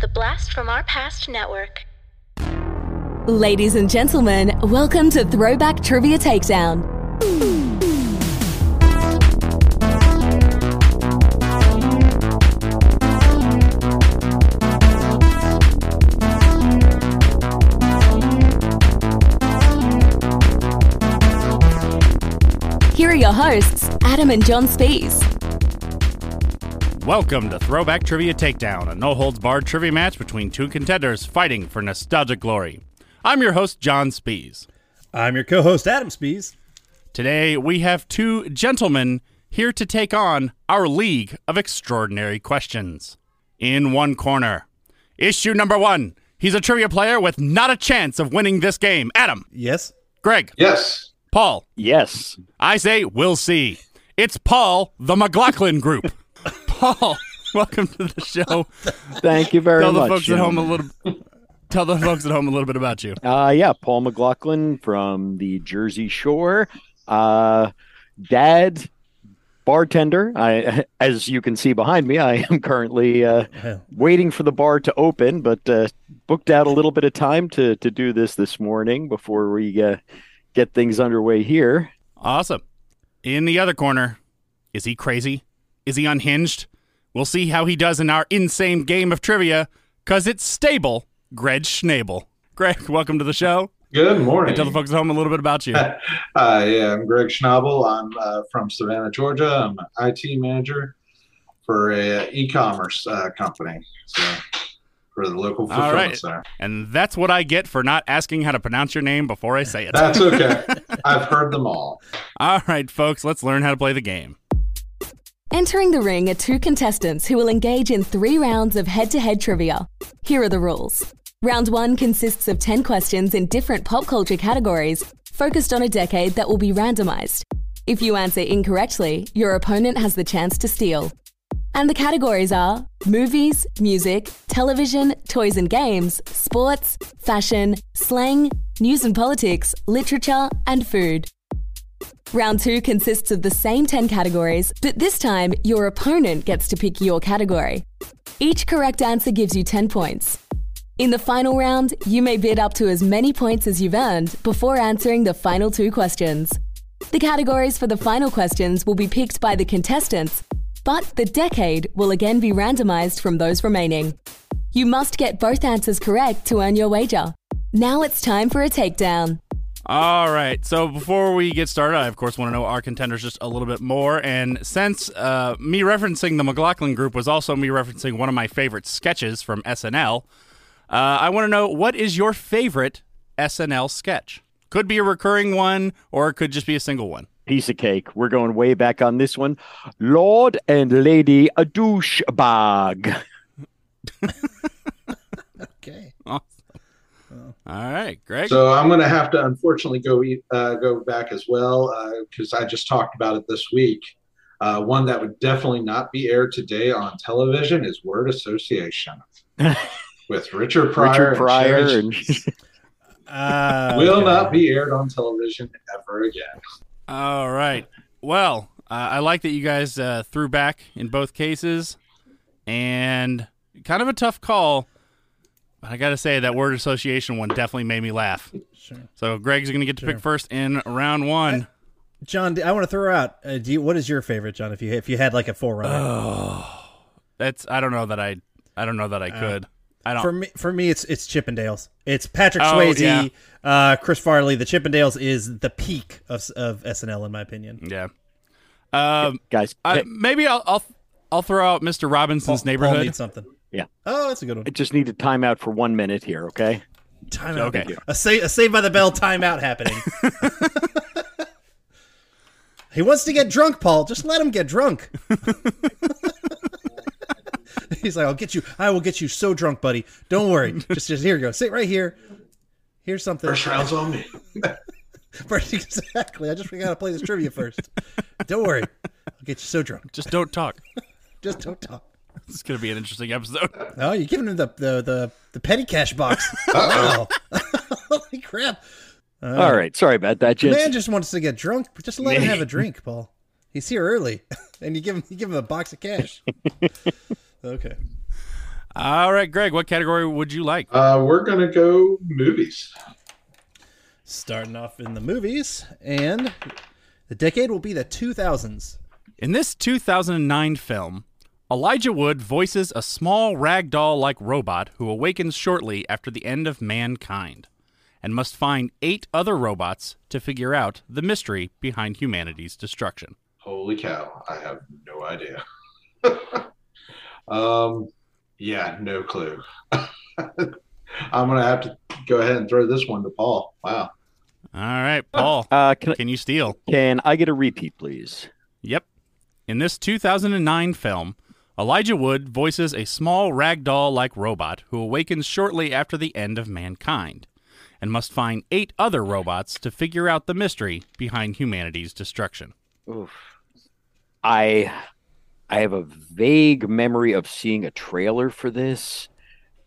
The Blast from Our Past Network. Ladies and gentlemen, welcome to Throwback Trivia Takedown. Here are your hosts, Adam and John Spees. Welcome to Throwback Trivia Takedown, a no holds barred trivia match between two contenders fighting for nostalgic glory. I'm your host, John Spees. I'm your co-host Adam Spees. Today, we have two gentlemen here to take on our League of Extraordinary Questions. In one corner, issue number one. He's a trivia player with not a chance of winning this game. Adam, Yes. Greg, Yes. Paul. Yes. I say we'll see. It's Paul, the McLaughlin Group. Paul, welcome to the show. Thank you very Tell the much. folks at home a little. Tell the folks at home a little bit about you. Uh, yeah, Paul McLaughlin from the Jersey Shore. Uh, dad, bartender. I, as you can see behind me, I am currently uh, waiting for the bar to open, but uh, booked out a little bit of time to to do this this morning before we uh, get things underway here. Awesome. In the other corner, is he crazy? Is he unhinged? We'll see how he does in our insane game of trivia, cause it's stable. Greg Schnabel. Greg, welcome to the show. Good morning. Tell the folks at home a little bit about you. uh, yeah, I'm Greg Schnabel. I'm uh, from Savannah, Georgia. I'm an IT manager for a e-commerce uh, company. So for the local fulfillment right. center. And that's what I get for not asking how to pronounce your name before I say it. That's okay. I've heard them all. All right, folks, let's learn how to play the game. Entering the ring are two contestants who will engage in three rounds of head to head trivia. Here are the rules. Round one consists of 10 questions in different pop culture categories, focused on a decade that will be randomized. If you answer incorrectly, your opponent has the chance to steal. And the categories are movies, music, television, toys and games, sports, fashion, slang, news and politics, literature, and food. Round two consists of the same 10 categories, but this time your opponent gets to pick your category. Each correct answer gives you 10 points. In the final round, you may bid up to as many points as you've earned before answering the final two questions. The categories for the final questions will be picked by the contestants, but the decade will again be randomized from those remaining. You must get both answers correct to earn your wager. Now it's time for a takedown. All right. So before we get started, I of course want to know our contenders just a little bit more. And since uh, me referencing the McLaughlin group was also me referencing one of my favorite sketches from SNL, uh, I want to know what is your favorite SNL sketch? Could be a recurring one, or it could just be a single one. Piece of cake. We're going way back on this one. Lord and Lady a douchebag. Okay. All right, Greg. So I'm going to have to unfortunately go eat, uh, go back as well because I just talked about it this week. Uh, one that would definitely not be aired today on television is Word Association with Richard Pryor. Richard Pryor and and Uh, will okay. not be aired on television ever again. All right. Well, uh, I like that you guys uh, threw back in both cases, and kind of a tough call. But I got to say that word association one definitely made me laugh. Sure. So Greg's going to get to pick first in round one. John, I want to throw out. Uh, do you, what is your favorite, John? If you if you had like a forerunner, Oh, that's I don't know that I I don't know that I could. I don't. for me, for me, it's it's Chippendales. It's Patrick Oh, Swayze, yeah. uh, Chris Farley. The Chippendales is the peak of of SNL in my opinion. yeah. Um, guys. I, hey, maybe I'll, I'll I'll throw out Mr. Robinson's Paul neighborhood. needs something. Yeah. Oh, that's a good one. I just need a timeout for one minute here, okay? Timeout. Okay. A save, a save by the bell timeout happening. he wants to get drunk, Paul. Just let him get drunk. He's like, I'll get you. I will get you so drunk, buddy. Don't worry. Just, just here you go. Sit right here. Here's something. First round's on me. First- exactly. I just we gotta play this trivia first. Don't worry. I'll get you so drunk. Just don't talk. Just don't talk. This is going to be an interesting episode. Oh, you're giving him the the the, the petty cash box. Oh. Holy crap. All right. Sorry about that, The gents. man just wants to get drunk. Just let him have a drink, Paul. He's here early, and you give him you give him a box of cash. okay. All right, Greg, what category would you like? Uh, we're gonna go movies. Starting off in the movies, and the decade will be the 2000s. In this 2009 film, Elijah Wood voices a small ragdoll like robot who awakens shortly after the end of mankind and must find eight other robots to figure out the mystery behind humanity's destruction. Holy cow! I have no idea. um, yeah, no clue. I'm gonna have to go ahead and throw this one to Paul. Wow. All right, Paul, Uh, can can you steal? can I get a repeat, please? Yep. In this 2009 film, Elijah Wood voices a small ragdoll like robot who awakens shortly after the end of mankind and must find eight other robots to figure out the mystery behind humanity's destruction. Oof. I I have a vague memory of seeing a trailer for this,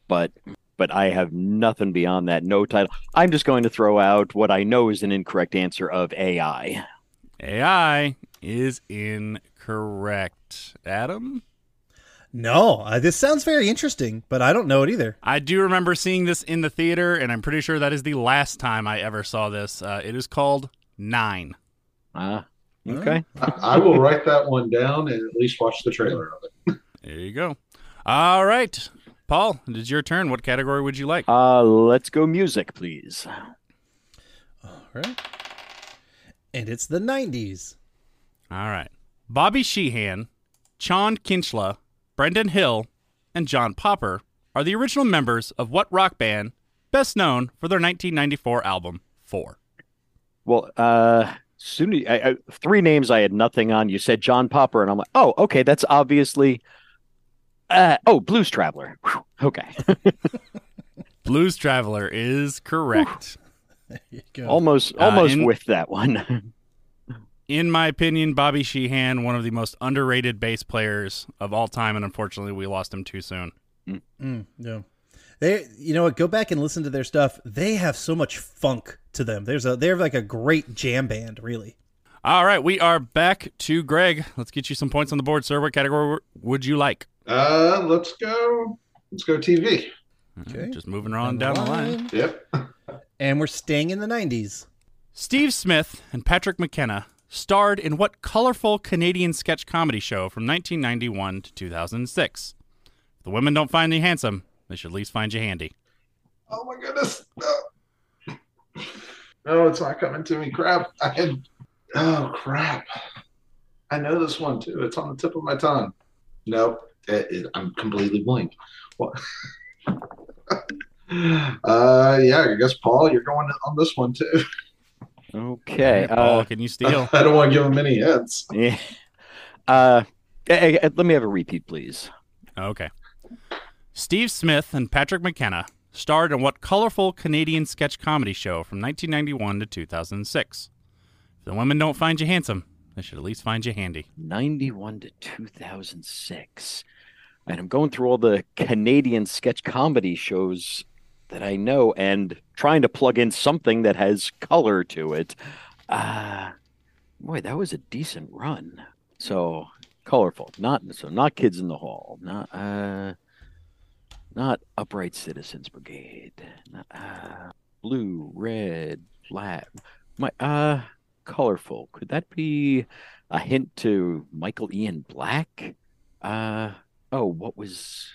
but but I have nothing beyond that. No title. I'm just going to throw out what I know is an incorrect answer of AI. AI is incorrect. Adam? No, uh, this sounds very interesting, but I don't know it either. I do remember seeing this in the theater, and I'm pretty sure that is the last time I ever saw this. Uh, it is called Nine. Ah, okay. I, I will write that one down and at least watch the trailer of it. There you go. All right. Paul, it is your turn. What category would you like? Uh, let's go music, please. All right. And it's the 90s. All right. Bobby Sheehan, Chan Kinchla, Brendan Hill, and John Popper are the original members of what rock band best known for their 1994 album, Four? Well, uh, soon I, I, three names I had nothing on. You said John Popper, and I'm like, oh, okay, that's obviously. Uh, oh, Blues Traveler. Whew, okay, Blues Traveler is correct. Go. almost Uh, almost in- with that one. In my opinion, Bobby Sheehan, one of the most underrated bass players of all time, and unfortunately, we lost him too soon. Mm, yeah. They, you know what? Go back and listen to their stuff. They have so much funk to them. There's a, they're like a great jam band, really. All right, we are back to Greg. Let's get you some points on the board, sir. What category would you like? Uh, let's go. Let's go TV. Okay. Just moving on down the line. Yep. And we're staying in the 90s. Steve Smith and Patrick McKenna starred in what colorful Canadian sketch comedy show from 1991 to 2006? If the women don't find you handsome, they should at least find you handy. Oh my goodness. No. No, it's not coming to me. Crap. I had. Oh crap. I know this one too. It's on the tip of my tongue. Nope. It, it, I'm completely blank. What? uh, yeah. I guess Paul, you're going on this one too. Okay, Paul, uh, can you steal? I don't want to give him any hints. yeah. Uh, let me have a repeat, please. Okay. Steve Smith and Patrick McKenna starred in what colorful Canadian sketch comedy show from 1991 to 2006? If the women don't find you handsome, they should at least find you handy. 91 to 2006. And I'm going through all the Canadian sketch comedy shows that I know and trying to plug in something that has color to it. Uh, boy, that was a decent run. So colorful, not so not Kids in the Hall, not uh, not Upright Citizens Brigade, not, uh, blue, red, black. My uh, colorful. Could that be a hint to Michael Ian Black? Uh oh, what was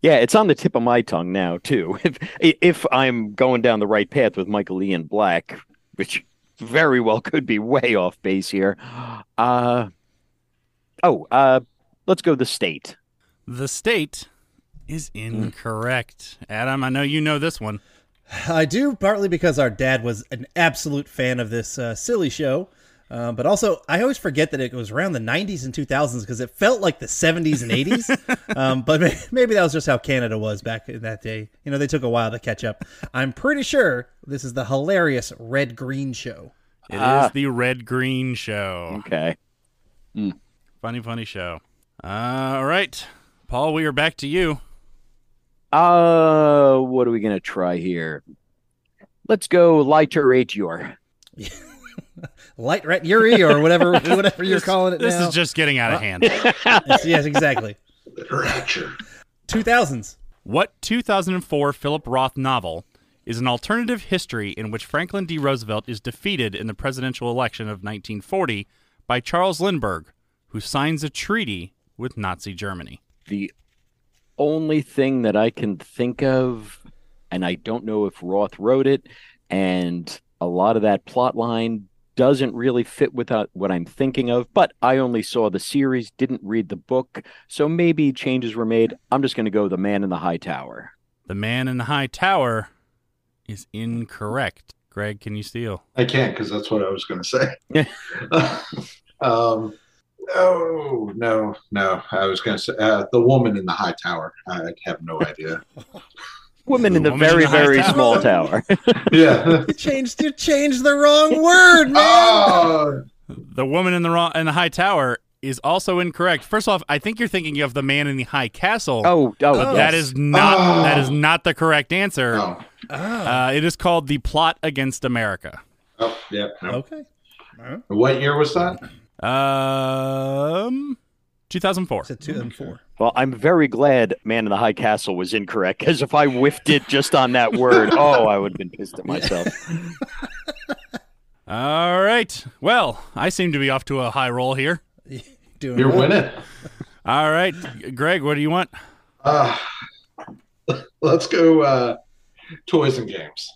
Yeah, it's on the tip of my tongue now too. If if I'm going down the right path with Michael Ian Black, which very well could be way off base here. Uh Oh, uh let's go the state. The state is incorrect. Adam, I know you know this one. I do, partly because our dad was an absolute fan of this uh, silly show. Um, but also, I always forget that it was around the 90s and 2000s because it felt like the 70s and 80s. um, but maybe that was just how Canada was back in that day. You know, they took a while to catch up. I'm pretty sure this is the hilarious Red Green show. It is Ah. the Red Green Show. Okay. Funny, funny show. all right. Paul, we are back to you. Uh what are we gonna try here? Let's go lighter eight your. Light Rat Yuri or whatever whatever you're calling it This now. is just getting out of hand. yes, yes, exactly. Literature. 2000s. What 2004 Philip Roth novel is an alternative history in which Franklin D. Roosevelt is defeated in the presidential election of 1940 by Charles Lindbergh, who signs a treaty with Nazi Germany? The only thing that I can think of, and I don't know if Roth wrote it, and a lot of that plot line doesn't really fit with uh, what I'm thinking of, but I only saw the series, didn't read the book, so maybe changes were made. I'm just going to go The Man in the High Tower. The Man in the High Tower is incorrect. Greg, can you steal? I can't because that's what I was going to say. um, no, no, no. I was going to say uh, the woman in the high tower. I have no idea. Woman in the Woman in very, the very tower. small tower. yeah. You changed you changed the wrong word, man. oh, The Woman in the wrong in the High Tower is also incorrect. First off, I think you're thinking of The Man in the High Castle. oh, oh, But yes. that is not Oh. that is not the correct answer. oh, Uh, it is called The Plot Against America. oh, yeah. no. Okay. What year was that? Um, 2004. It's a two and four. Well, I'm very glad Man in the High Castle was incorrect because if I whiffed it just on that word, oh, I would have been pissed at myself. All right. Well, I seem to be off to a high roll here. Doing You're well. winning. All right, Greg, what do you want? Uh, let's go uh, toys and games.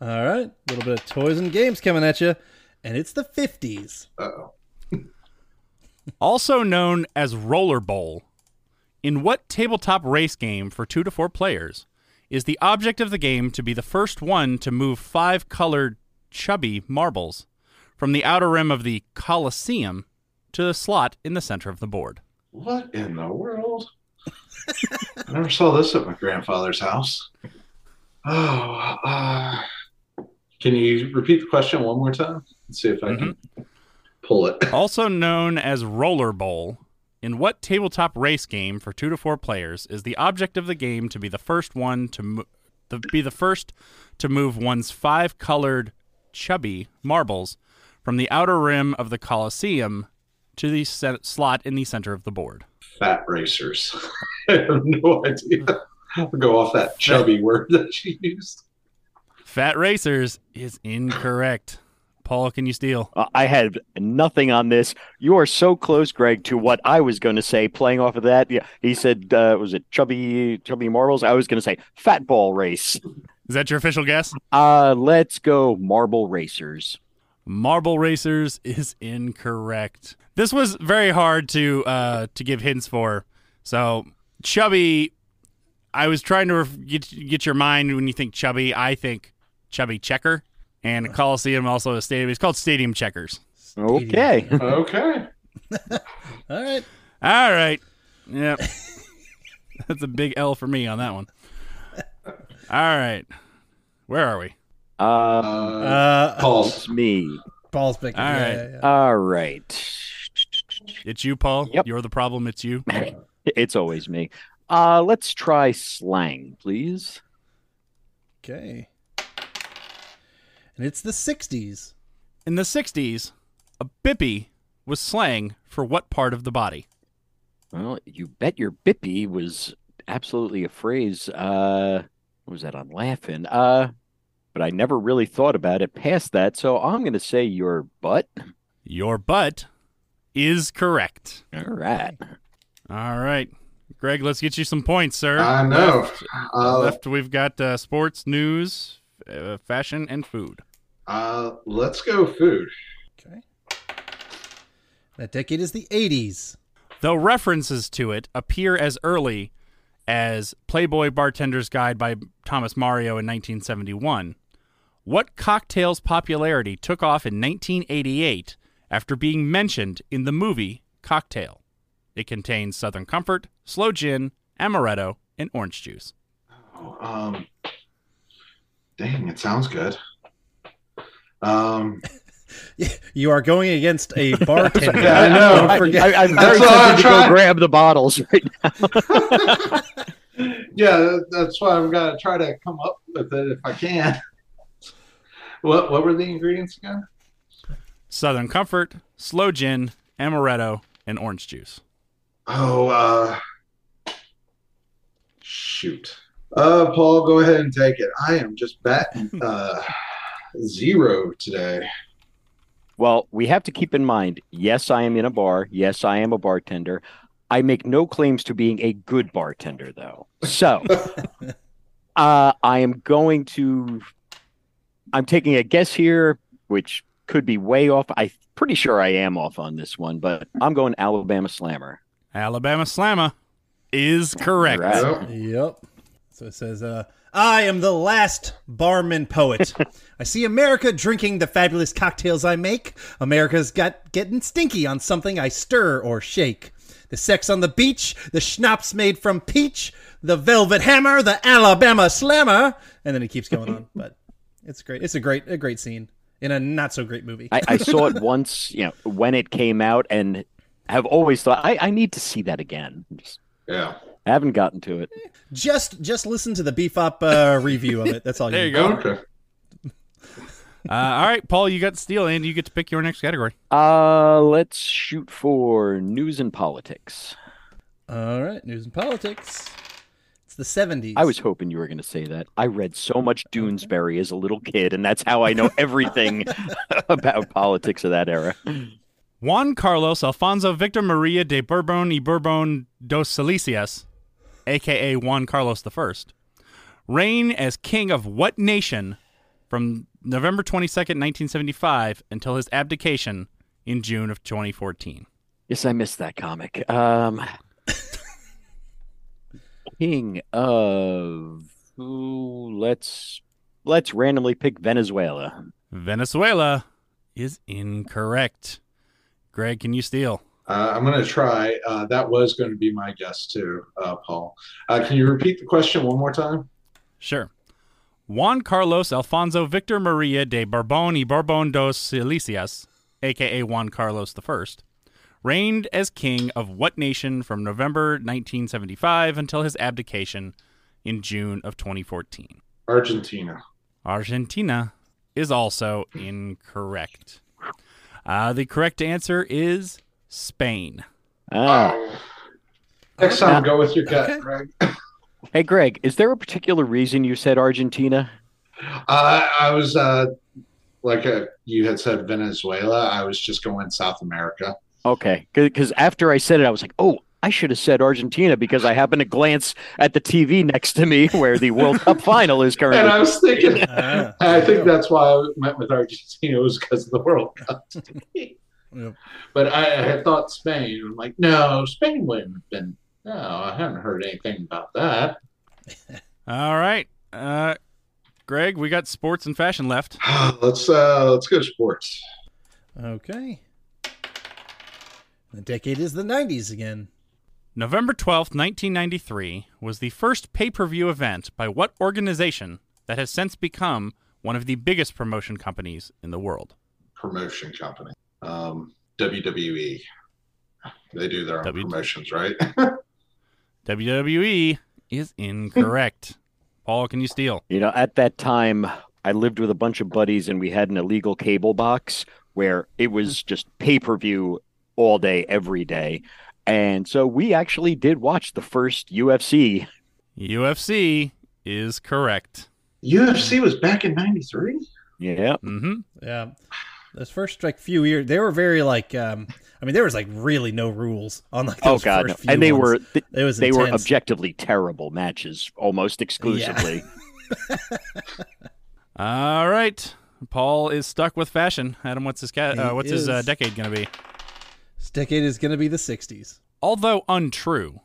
All right. A little bit of toys and games coming at you. And it's the 50s. Uh-oh. Also known as Roller Bowl, in what tabletop race game for two to four players is the object of the game to be the first one to move five colored chubby marbles from the outer rim of the Colosseum to the slot in the center of the board? What in the world? I never saw this at my grandfather's house. Oh, uh, can you repeat the question one more time? Let's see if I can pull it. Also known as Roller Bowl, in what tabletop race game for two to four players is the object of the game to be the first one to mo- the, be the first to move one's five colored chubby marbles from the outer rim of the Colosseum to the set, slot in the center of the board? Fat racers. I have no idea. I'll go off that chubby word that she used. Fat Racers is incorrect. Paul, can you steal? Uh, I had nothing on this. You are so close, Greg, to what I was going to say. Playing off of that, yeah, he said, uh, "Was it chubby, chubby marbles?" I was going to say fat ball race. Is that your official guess? Uh, let's go marble racers. Marble Racers is incorrect. This was very hard to uh, to give hints for. So chubby, I was trying to get get your mind when you think chubby. I think chubby checker, and Coliseum also a stadium. It's called Stadium Checkers. Okay. Okay. All right. All right. Yep. That's a big L for me on that one. All right. Where are we? Uh, Uh, Paul. it's me. Paul's picking. all right yeah, yeah, yeah. all right It's you, Paul. Yep. You're the problem. It's you. It's always me. Uh, let's try slang, please. Okay. And it's the 60s. In the 60s, a bippy was slang for what part of the body? Well, you bet your bippy was absolutely a phrase. Uh, what was that on Laugh-In? Uh, but I never really thought about it past that, so I'm going to say your butt. Your butt is correct. All right. All right. Greg, let's get you some points, sir. I know. Left, Uh, left we've got uh, sports, news, uh, fashion, and food. Uh, let's go food. Okay. That decade is the 80s. Though references to it appear as early as Playboy Bartender's Guide by Thomas Mario in 1971, what cocktail's popularity took off in 1988 after being mentioned in the movie Cocktail? It contains Southern Comfort, Slow Gin, Amaretto, and orange juice. Oh, um, dang, it sounds good. Um, You are going against a bartender. Yeah, I know. Don't I, forget. I, am That's very what I'm tempted to go grab the bottles right now. yeah, that's why I'm gonna try to come up with it if I can. What What were the ingredients again? Southern Comfort, Slow Gin, Amaretto, and orange juice. Oh, uh, shoot. Uh, Paul, go ahead and take it. I am just batting uh, zero today. Well, we have to keep in mind yes, I am in a bar. Yes, I am a bartender. I make no claims to being a good bartender, though. So uh, I am going to, I'm taking a guess here, which could be way off. I'm pretty sure I am off on this one, but I'm going Alabama Slammer. Alabama Slammer is correct. Right. Yep. Yep. So it says, uh, I am the last barman poet. I see America drinking the fabulous cocktails I make. America's got getting stinky on something I stir or shake. The sex on the beach, the schnapps made from peach, the velvet hammer, the Alabama slammer, and then it keeps going on. But it's great. It's a great, a great scene in a not so great movie. I, I saw it once, you know, when it came out, and have always thought I, I need to see that again. Just Yeah. Haven't gotten to it. just, just listen to the Beef Up uh, review of it. That's all. You. There you you go. Okay. Uh, all right, Paul, you got steel, and you get to pick your next category. Uh, let's shoot for news and politics. All right, news and politics. It's the seventies. I was hoping you were going to say that. I read so much Doonesbury as a little kid, and that's how I know everything about politics of that era. Juan Carlos Alfonso Victor Maria de Bourbon y Bourbon dos Silesias, aka Juan Carlos I, reign as king of what nation from November 22nd, 1975 until his abdication in June of 2014? Yes, I missed that comic. Um, king of ooh, let's let's randomly pick Venezuela. Venezuela is incorrect. Greg, can you steal? Uh, I'm going to try. Uh, that was going to be my guess too, uh, Paul. Uh, can you repeat the question one more time? Sure. Juan Carlos Alfonso Victor Maria de Bourbon y Bourbon dos Silesias, aka Juan Carlos I, reigned as king of what nation from November 1975 until his abdication in June of 2014? Argentina. Argentina is also incorrect. Uh, the correct answer is Spain. Ah. Next time, go with your gut, Okay. Greg. Hey, Greg, is there a particular reason you said Argentina? Uh, I was uh, like uh you had said Venezuela. I was just going South America. Okay, because after I said it, I was like, oh, I should have said Argentina because I happened to glance at the TV next to me where the World Cup final is currently. And I was thinking, Ah, I think that's why I went with Argentina was because of the World Cup. Yep. But I, I had thought Spain. I'm like, no, Spain wouldn't have been. No, I haven't heard anything about that. All right. Uh, Greg, we got sports and fashion left. let's uh, let's go to sports. okay. The decade is the nineties again. November 12th, 1993 was the first pay-per-view event by what organization that has since become one of the biggest promotion companies in the world? Promotion company, um, WWE. They do their own W- promotions, right? WWE is incorrect. Paul, can you steal? You know, at that time, I lived with a bunch of buddies and we had an illegal cable box where it was just pay per view all day, every day. And so we actually did watch the first UFC. UFC is correct. UFC was back in '93. Yeah. Mm-hmm. Yeah. Those first like few years, they were very like. um I mean, there was like really no rules on like Oh those God, no. first few and they ones. were th- It was they were objectively terrible matches, almost exclusively. All right. Paul is stuck with fashion. Adam, what's his ca- uh, He what's his uh, decade going to be? This decade is going to be the '60s. Although untrue,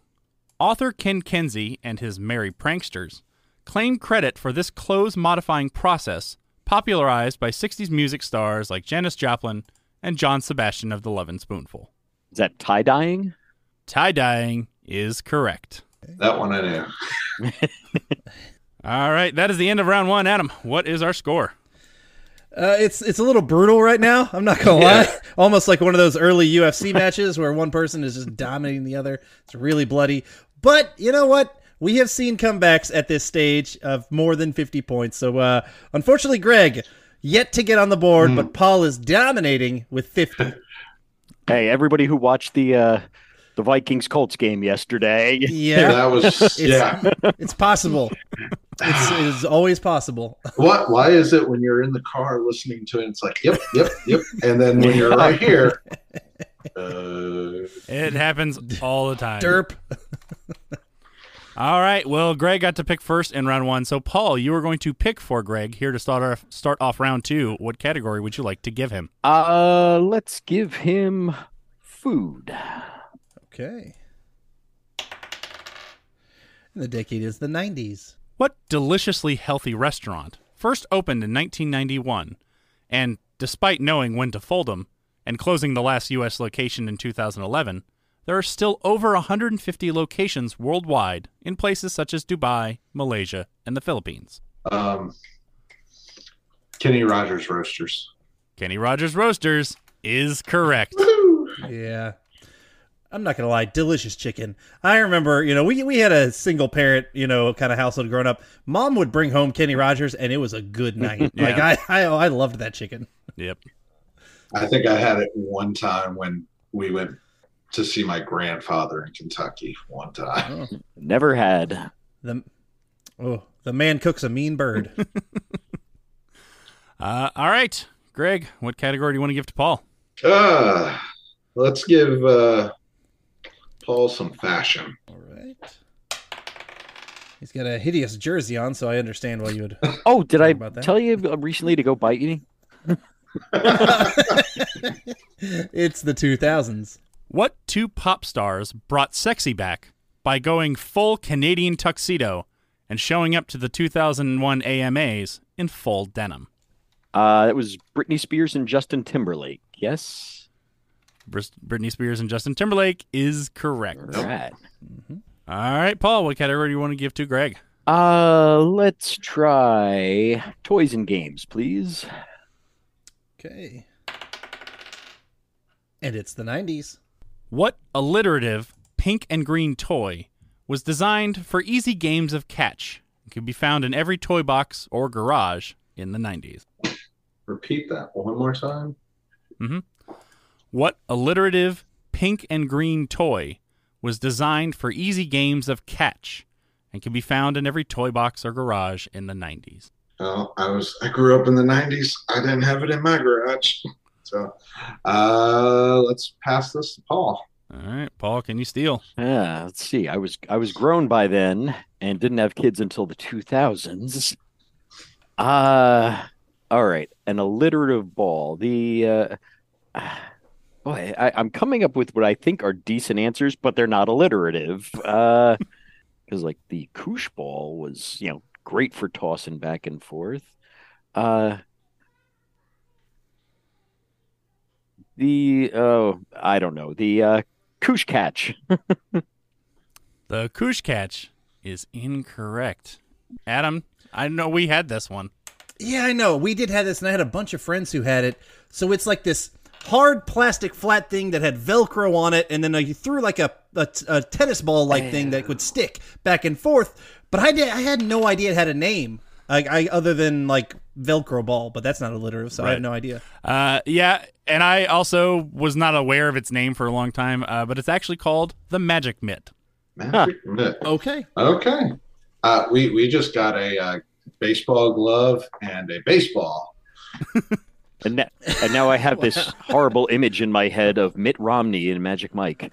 author Ken Kenzie and his merry pranksters claim credit for this clothes modifying process popularized by 60s music stars like Janis Joplin and John Sebastian of the Lovin' Spoonful. Is that tie dyeing? Tie dyeing is correct. That one I knew. All right, that is the end of round one. Adam, what is our score? Uh, it's it's a little brutal right now. I'm not gonna lie. Almost like one of those early UFC matches where one person is just dominating the other. It's really bloody. But you know what? We have seen comebacks at this stage of more than 50 points. So uh, unfortunately, Greg yet to get on the board, but Paul is dominating with 50. Hey, everybody who watched the uh, the Vikings Colts game yesterday, Yeah, That was It's- yeah. it's possible. It's, it's always possible. What? Why is it when you're in the car listening to it, it's like, yep, yep, yep, and then when you're right here, uh, It happens all the time. Derp. All right. Well, Greg got to pick first in round one. So, Paul, you are going to pick for Greg here to start off, start off round two. What category would you like to give him? Uh, let's give him food. Okay. And the decade is the 90s. What deliciously healthy restaurant first opened in 1991 and, despite knowing when to fold them and closing the last U.S. location in 2011, there are still over 150 locations worldwide in places such as Dubai, Malaysia, and the Philippines? um, Kenny Rogers Roasters. Kenny Rogers Roasters is correct. Yeah. I'm not gonna lie, delicious chicken. I remember, you know, we we had a single parent, you know, kind of household growing up. Mom would bring home Kenny Rogers, and it was a good night. Yeah. Like I, I, I loved that chicken. Yep. I think I had it one time when we went to see my grandfather in Kentucky. One time. Never had. The, oh, the man cooks a mean bird. Uh, all right, Greg, what category do you want to give to Paul? Uh, let's give uh, Paul some fashion. All right. He's got a hideous jersey on, so I understand why you would. Oh, did I about that. tell you recently to go bite eating? it's the 2000s. What two pop stars brought sexy back by going full Canadian tuxedo and showing up to the 2001 AMAs in full denim? Uh, it was Britney Spears and Justin Timberlake. Yes. Bris- Britney Spears and Justin Timberlake is correct. All right. All right, Paul, what category do you want to give to Greg? Uh, let's try toys and games, please. Okay. And it's the 90s. What alliterative pink and green toy was designed for easy games of catch and could be found in every toy box or garage in the 90s? Repeat that one more time. Mm-hmm. What alliterative pink and green toy was designed for easy games of catch and can be found in every toy box or garage in the 90s? Oh, I was I grew up in the '90s. I didn't have it in my garage, so uh, let's pass this to Paul. All right, Paul, can you steal? Yeah, let's see. I was I was grown by then and didn't have kids until the 2000s. Uh all right, an alliterative ball. The uh boy, I, I'm coming up with what I think are decent answers, but they're not alliterative. Uh because like the koosh ball was, you know, great for tossing back and forth. Uh the oh, I don't know. The uh koosh catch. The Koosh Catch is incorrect. Adam, I know we had this one. Yeah, I know. We did have this, and I had a bunch of friends who had it. So it's like this hard plastic flat thing that had Velcro on it, and then uh, you threw like a, a, a tennis ball like thing that would stick back and forth. But I did, I had no idea it had a name, like I other than like Velcro ball. But that's not alliterative, so I have no idea. Uh, yeah, and I also was not aware of its name for a long time, uh, but it's actually called the Magic Mitt. Magic mitt. Okay. Okay. Uh, we we just got a uh, baseball glove and a baseball. And, na- and now I have this horrible image in my head of Mitt Romney and Magic Mike.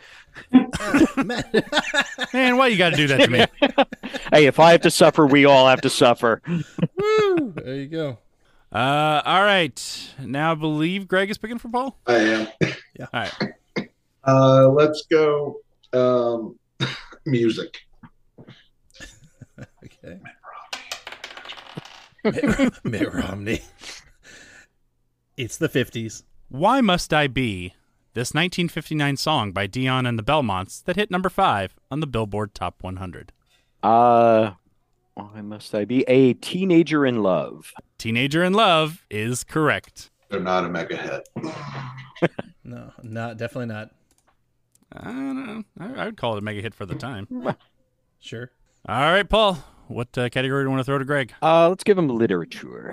Man, why you got to do that to me? Hey, if I have to suffer, we all have to suffer. Woo, there you go. Uh, all right. Now I believe Greg is picking for Paul. I am. Yeah. All right. Uh, let's go. Um, music. Okay. Mitt, Romney. Mitt Romney. It's the fifties. Why Must I Be? This 1959 song by Dion and the Belmonts that hit number five on the Billboard Top 100. Uh, why must I be a teenager in love? Teenager in Love is correct. They're not a mega hit. No, not definitely not. I don't know. I, I would call it a mega hit for the time. Sure. All right, Paul. What uh, category do you want to throw to Greg? Uh, let's give him literature.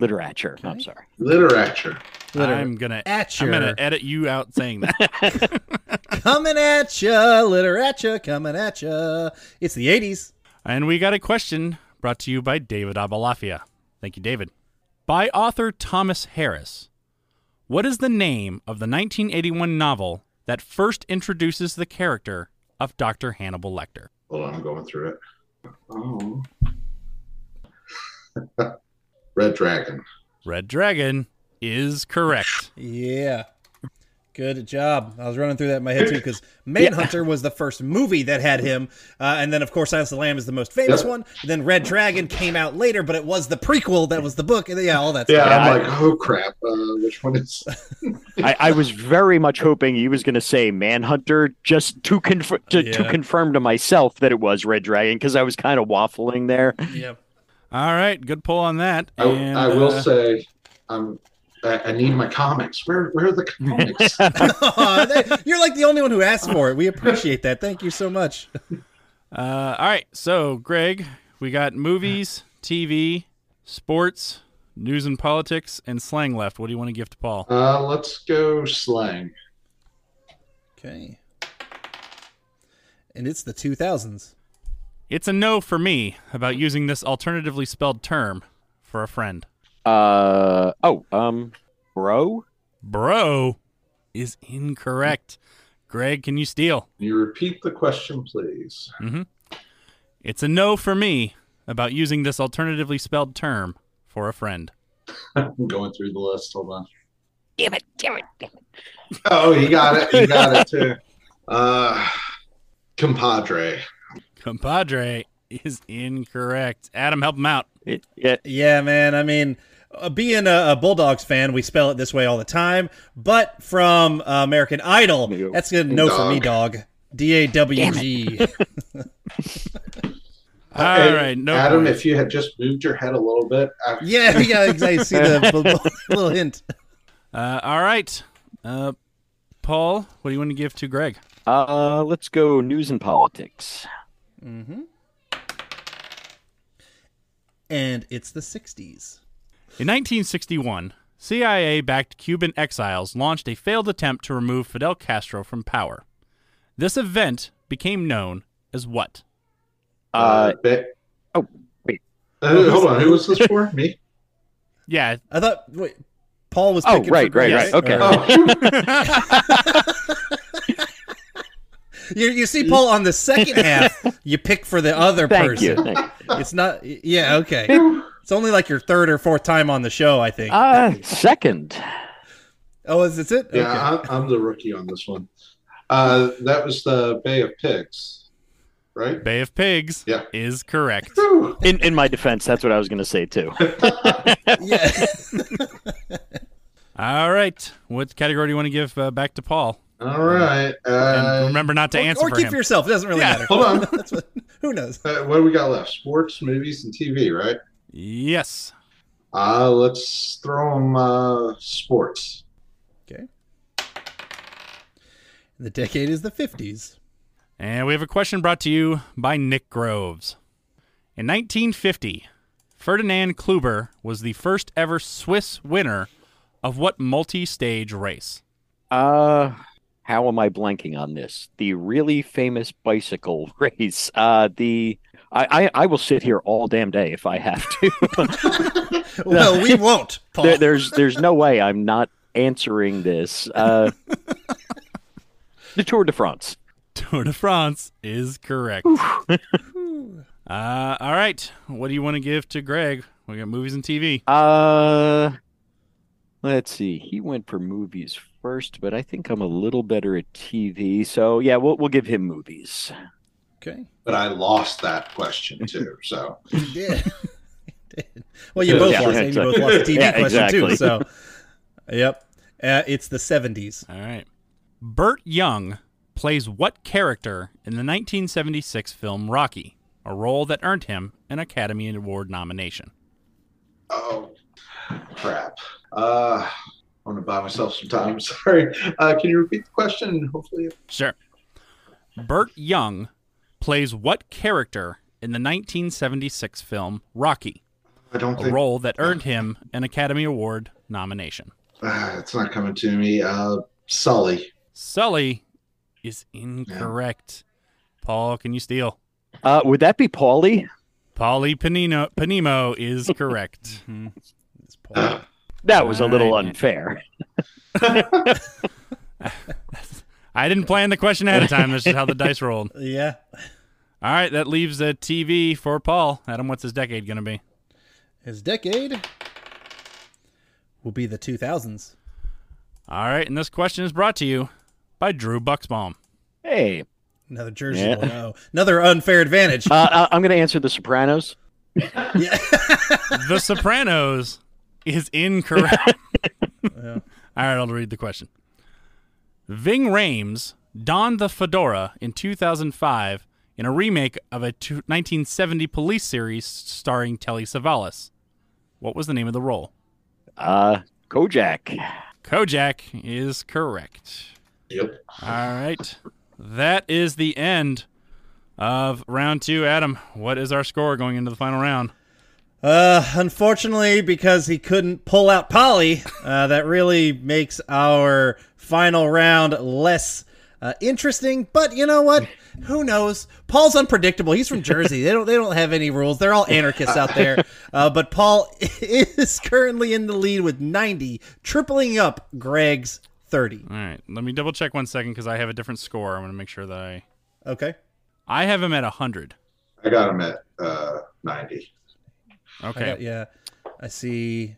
Literature. I'm sorry. Literature. Literally. I'm gonna At you. I'm gonna edit you out saying that. Coming at ya, literature, coming at ya. It's the 80s. and we got a question brought to you by David Abalafia. Thank you, David. By author Thomas Harris. What is the name of the 1981 novel that first introduces the character of Dr. Hannibal Lecter? Hold on, I'm going through it. Oh. Red Dragon. Red Dragon is correct. Yeah. Good job. I was running through that in my head too because Manhunter was the first movie that had him, uh, and then of course Silence of the Lamb is the most famous Yep. one. then Red Dragon came out later, but it was the prequel that was the book. And yeah, all that. Yeah, stuff. I'm I- like, oh crap, uh, which one is? I, I was very much hoping he was going to say Manhunter just to, conf- to, to confirm to myself that it was Red Dragon because I was kind of waffling there. yeah. All right, good pull on that. I, And, I will uh, say, um, I, I need my comics. Where, where are the comics? Aw, that- you're like the only one who asked for it. We appreciate that. Thank you so much. Uh, all right, so Greg, we got movies, TV, sports, news and politics, and slang left. What do you want to give to Paul? uh, let's go slang. Okay. And it's the 2000s. It's a no for me about using this alternatively spelled term for a friend. Uh oh, um, bro. Bro is incorrect. Greg, can you steal? Can you repeat the question, please? Mm-hmm. It's a no for me about using this alternatively spelled term for a friend. I'm going through the list. Hold on. Damn it! Damn it! Damn it! Oh, you got it. You got it too. Uh, compadre. Compadre is incorrect. Adam, help him out. It, yeah, Yeah, man. I mean, uh, being a, a Bulldogs fan, we spell it this way all the time. But from uh, American Idol, Yeah. that's a no for me, Dog. dog. D A W G. All Hey, right, no Adam, points. if you had just moved your head a little bit, I, Yeah, yeah, exactly. See the bu- bu- little hint. Uh, all right. Uh, Paul, what do you want to give to Greg? uh, let's go news and politics. And it's the 60s. In 1961, CIA backed Cuban exiles launched a failed attempt to remove Fidel Castro from power. This event became known as what? Uh, ba- oh, wait. Uh, hold on. Who was this for? Me? Yeah, I thought, wait, Paul was Oh, right, for right, Greg, right. Okay. Oh, you, you see, Paul, on the second half, you pick for the other Thank person. you. Thank you. It's not, yeah, okay. It's only like your third or fourth time on the show, I think. Uh, second. oh, is this it? yeah, Okay. I'm, I'm the rookie on this one. Uh, that was the Bay of Pigs, right? Bay of Pigs Yeah. is correct. In in my defense, that's what I was going to say too. Yeah. All right. What category do you want to give uh, back to Paul? All right. And Uh, remember not to or answer or for keep him. for yourself. It doesn't really Yeah, matter. hold on. That's what, who knows? uh, what do we got left? Sports, movies, and TV, right? Yes. Uh, let's throw them uh, sports. Okay. The decade is the 50s. And we have a question brought to you by Nick Groves. In 1950, Ferdinand Kluber was the first ever Swiss winner of what multi stage race? Uh, how am I blanking on this? The really famous bicycle race. Uh, the I, I I will sit here all damn day if I have to. Well, we won't, there, there's there's no way I'm not answering this. Uh, the Tour de France. Tour de France is correct. uh, all right. What do you want to give to Greg? We got movies and TV. Uh, let's see. He went for movies first, but I think I'm a little better at TV. So yeah, we'll we'll give him movies. okay. But I lost that question too. So You did. You did. Well, you both Yeah, lost, and you both lost the TV Yeah, question too. So, yep. Uh, it's the 70s. All right. Burt Young plays what character in the 1976 film Rocky, a role that earned him an Academy Award nomination? Oh, crap. Uh, I want to buy myself some time. Sorry. Uh, can you repeat the question? Hopefully, Sure. Burt Young plays what character in the 1976 film Rocky, I don't a think role that earned him an Academy Award nomination? uh, it's not coming to me. Uh, Sully. Sully is incorrect. Paul, can you steal? Uh, would that be Paulie? Paulie Panino, Panimo is correct. It's Paul. That was a little Alright. unfair. I didn't plan the question ahead of time. This is how the dice rolled. yeah. All right, that leaves a TV for Paul. Adam, what's his decade going to be? His decade will be the 2000s. All right, and this question is brought to you by Drew Bucksbaum. Hey, Another Jersey Yeah. boy. Oh, another unfair advantage. uh, uh, I'm going to answer The Sopranos. The Sopranos is incorrect. All right, I'll read the question. Ving Rhames donned the fedora in 2005 in a remake of a 1970 police series starring Telly Savalas. What was the name of the role? Uh, Kojak. Kojak is correct. Yep. All right. That is the end of round two. Adam, what is our score going into the final round? Uh, unfortunately, because he couldn't pull out Polly, uh, that really makes our final round less uh, interesting. But you know what? Who knows? Paul's unpredictable. He's from Jersey. They don't. They don't have any rules. They're all anarchists out there. Uh, but Paul is currently in the lead with ninety, tripling up Greg's thirty. All right. Let me double check one second because I have a different score. I'm going to make sure that I. Okay. I have him at 100. I got him at uh, 90. I Okay. got- yeah. I see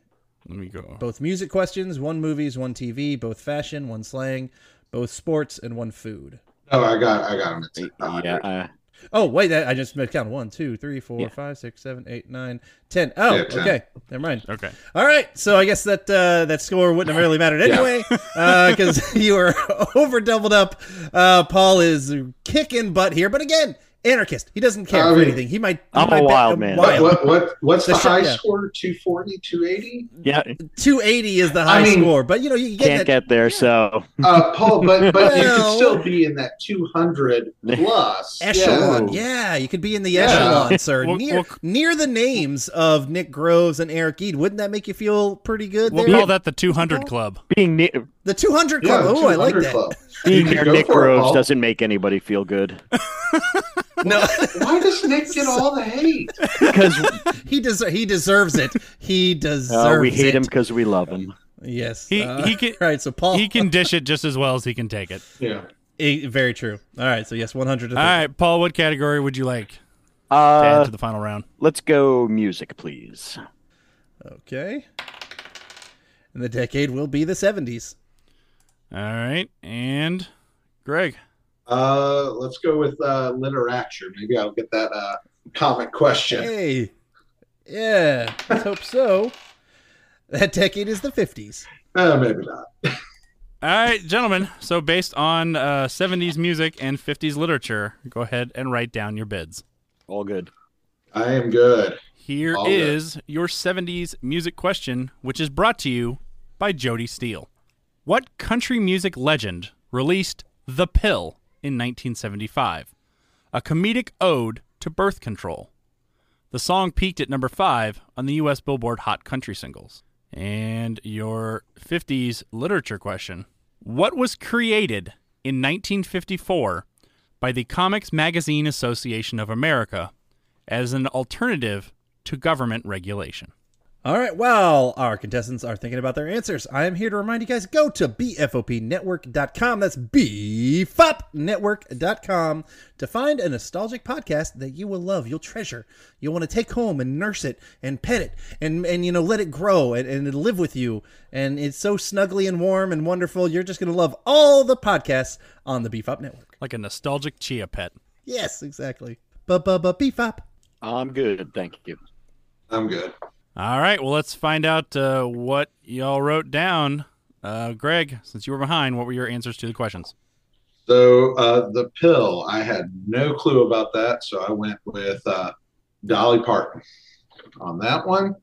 Let me go. both music questions, one movies, one TV, both fashion, one slang, both sports, and one food. No, I got I got him at 10. Yeah, uh, Oh wait, I just made count one, two, three, four, Yeah. five, six, seven, eight, nine, ten. Oh, Yeah, 10. okay, never mind. Okay. All right, so I guess that uh, that score wouldn't have really mattered anyway, because you were over doubled up. Uh, Paul is kicking butt here, but again, anarchist. He doesn't care I for mean, anything. He might. he I'm a might bet wild man. What, what what what's The the, high yeah. score? 240, 280? yeah, 280 is the high I mean, score, but you know you get can't that. get there. So Uh, Paul, but but you Well- could still be in that 200 plus. Echelon, Yeah. yeah. you could be in the Yeah. echelon, sir. Well- near well- near the names of Nick Groves and Eric Eid. Wouldn't that make you feel pretty good? We'll there? call that the 200 Club. being ne- the 200 Yeah, oh, I like that. club. being near Nick for it, Groves doesn't make anybody feel good No, Why does Nick get all the hate? because he des- he deserves it. He deserves uh, we hate it. him because we love him. Yes. He- uh, he can- Right. So Paul. He can dish it just as well as he can take it. Yeah. Very true. All right. So yes, 100. To All 30. right, Paul, what category would you like to Uh, add to the final round? let's go music, please. Okay. And the decade will be the 70s. All right, and Greg. Uh, let's go with uh, literature. Maybe I'll get that uh, comic question. Hey. Yeah. Let's hope so. That decade is the 50s. Uh, maybe not. All right, gentlemen. So, based on uh, 70s music and 50s literature, go ahead and write down your bids. All good. I am good. Here All good. your 70s music question, which is brought to you by Jody Steele. What country music legend released The Pill in 1975? A comedic ode to birth control. The song peaked at number 5 on the US Billboard Hot Country Singles. And your 50s literature question. What was created in 1954 by the Comics Magazine Association of America as an alternative to government regulation. All right, while our contestants are thinking about their answers, I am here to remind you guys go to bfopnetwork.com. That's bfopnetwork.com to find a nostalgic podcast that you will love, you'll treasure. You'll want to take home and nurse it and pet it and, and you know, let it grow and, and live with you. And it's so snuggly and warm and wonderful. You're just going to love all the podcasts on the BFOP network. Like a nostalgic chia pet. Yes, exactly. Ba-ba-ba-BFOP. I'm good. Thank you. I'm good. All right, well, let's find out uh, what y'all wrote down. Uh, Greg, since you were behind, what were your answers to the questions? So uh, the pill, I had no clue about that, so I went with uh, Dolly Parton on that one.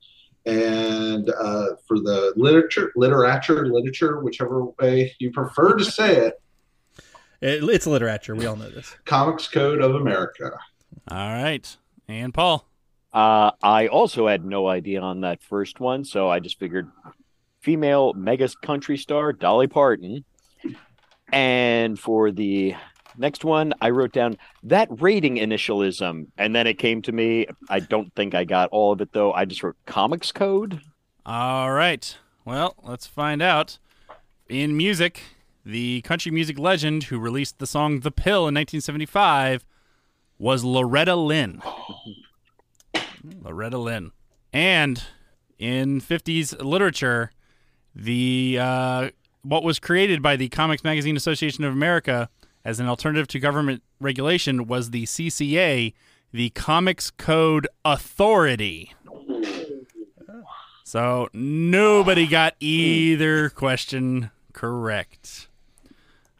And uh, for the literature, literature, literature, whichever way you prefer to say it, It, it's literature. We all know this. Comics Code of America. All right, and Paul. Uh, I also had no idea on that first one, so I just figured female mega country star Dolly Parton. And for the next one, I wrote down that rating initialism, and then it came to me. I don't think I got all of it though. I just wrote comics code. All right. Well, let's find out. In music, the country music legend who released the song The Pill in 1975 was Loretta Lynn. Loretta Lynn. And in 50s literature, the uh, what was created by the Comics Magazine Association of America as an alternative to government regulation was the CCA, the Comics Code Authority. So nobody got either question correct.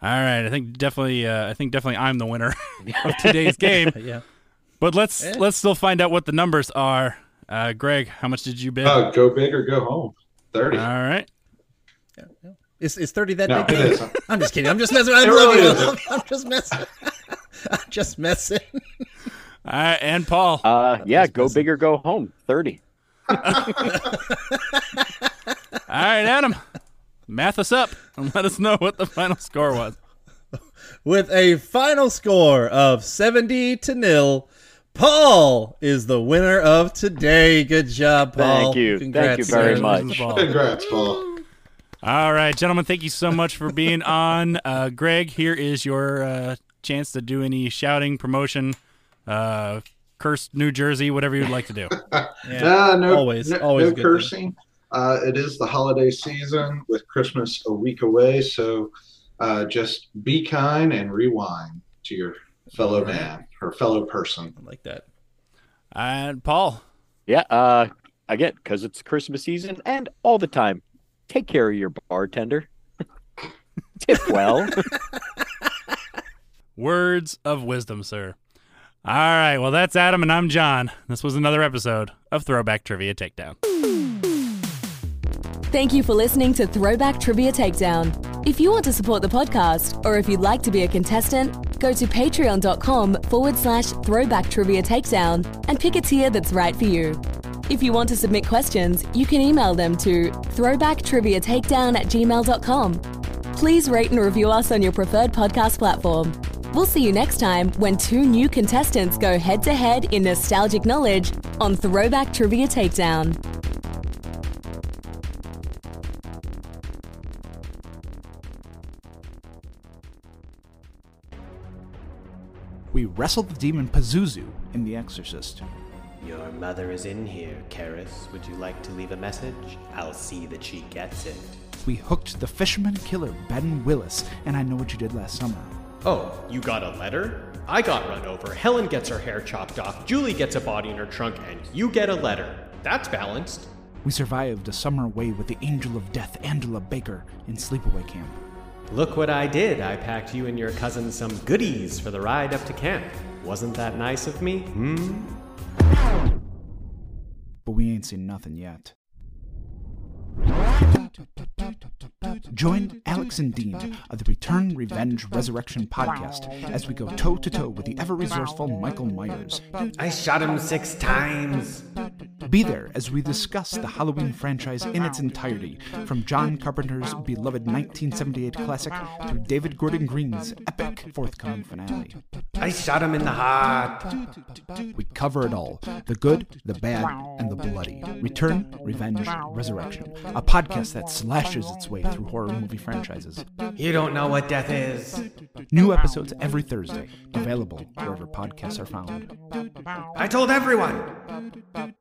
All right, I think definitely, uh, I think definitely, I'm the winner of today's game. yeah. But let's let's still find out what the numbers are. Uh, Greg, how much did you bid? Uh, go big or go home. Thirty. All right. Is, is 30 that No, big? it is. I'm just kidding. I'm just messing. I'm, It really loving is. I'm just messing. I'm just messing. All right, and Paul. Uh, yeah, go missing. big or go home. Thirty. All right, Adam. Math us up and let us know what the final score was. With a final score of 70 to nil, Paul is the winner of today. Good job, Paul. Thank you. Congrats, Thank you very sir. much. Paul. Congrats, Paul. All right, gentlemen, thank you so much for being on. Uh, Greg, here is your uh, chance to do any shouting, promotion, uh, curse New Jersey, whatever you'd like to do. Yeah. Uh, no, always, no, always no good cursing. Uh, it is the holiday season with Christmas a week away, so uh, just be kind and rewind to your fellow man or fellow person. I like that. And Paul, Yeah. Uh, again, because it's Christmas season and all the time. Take care of your bartender. Tip well. words of wisdom, sir. All right, well, that's Adam, and I'm John. This was another episode of Throwback Trivia Takedown. Thank you for listening to Throwback Trivia Takedown. If you want to support the podcast, or if you'd like to be a contestant, go to patreon.com forward slash throwback trivia takedown and pick a tier that's right for you. If you want to submit questions, you can email them to throwbacktriviatakedown at gmail.com. Please rate and review us on your preferred podcast platform. We'll see you next time when two new contestants go head to head in nostalgic knowledge on Throwback Trivia Takedown. We wrestled the demon Pazuzu in The Exorcist. Your mother is in here, Karras. Would you like to leave a message? I'll see that she gets it. We hooked the fisherman killer Ben Willis, and I know what you did last summer. Oh, you got a letter? I got run over. Helen gets her hair chopped off. Julie gets a body in her trunk, and you get a letter. That's balanced. We survived a summer away with the angel of death, Angela Baker, in sleepaway camp. Look what I did. I packed you and your cousin some goodies for the ride up to camp. Wasn't that nice of me? Hmm? But we ain't seen nothing yet. Join Alex and Dean of the Return, Revenge, Resurrection podcast as we go toe to toe with the ever resourceful Michael Myers. I shot him six times. Be there as we discuss the Halloween franchise in its entirety, from John Carpenter's beloved 1978 classic to David Gordon Green's epic forthcoming finale. I shot him in the heart. We cover it all the good, the bad, and the bloody. Return, Revenge, Resurrection, a podcast that slashes its way through horror movie franchises. You don't know what death is. New episodes every Thursday, available wherever podcasts are found. I told everyone.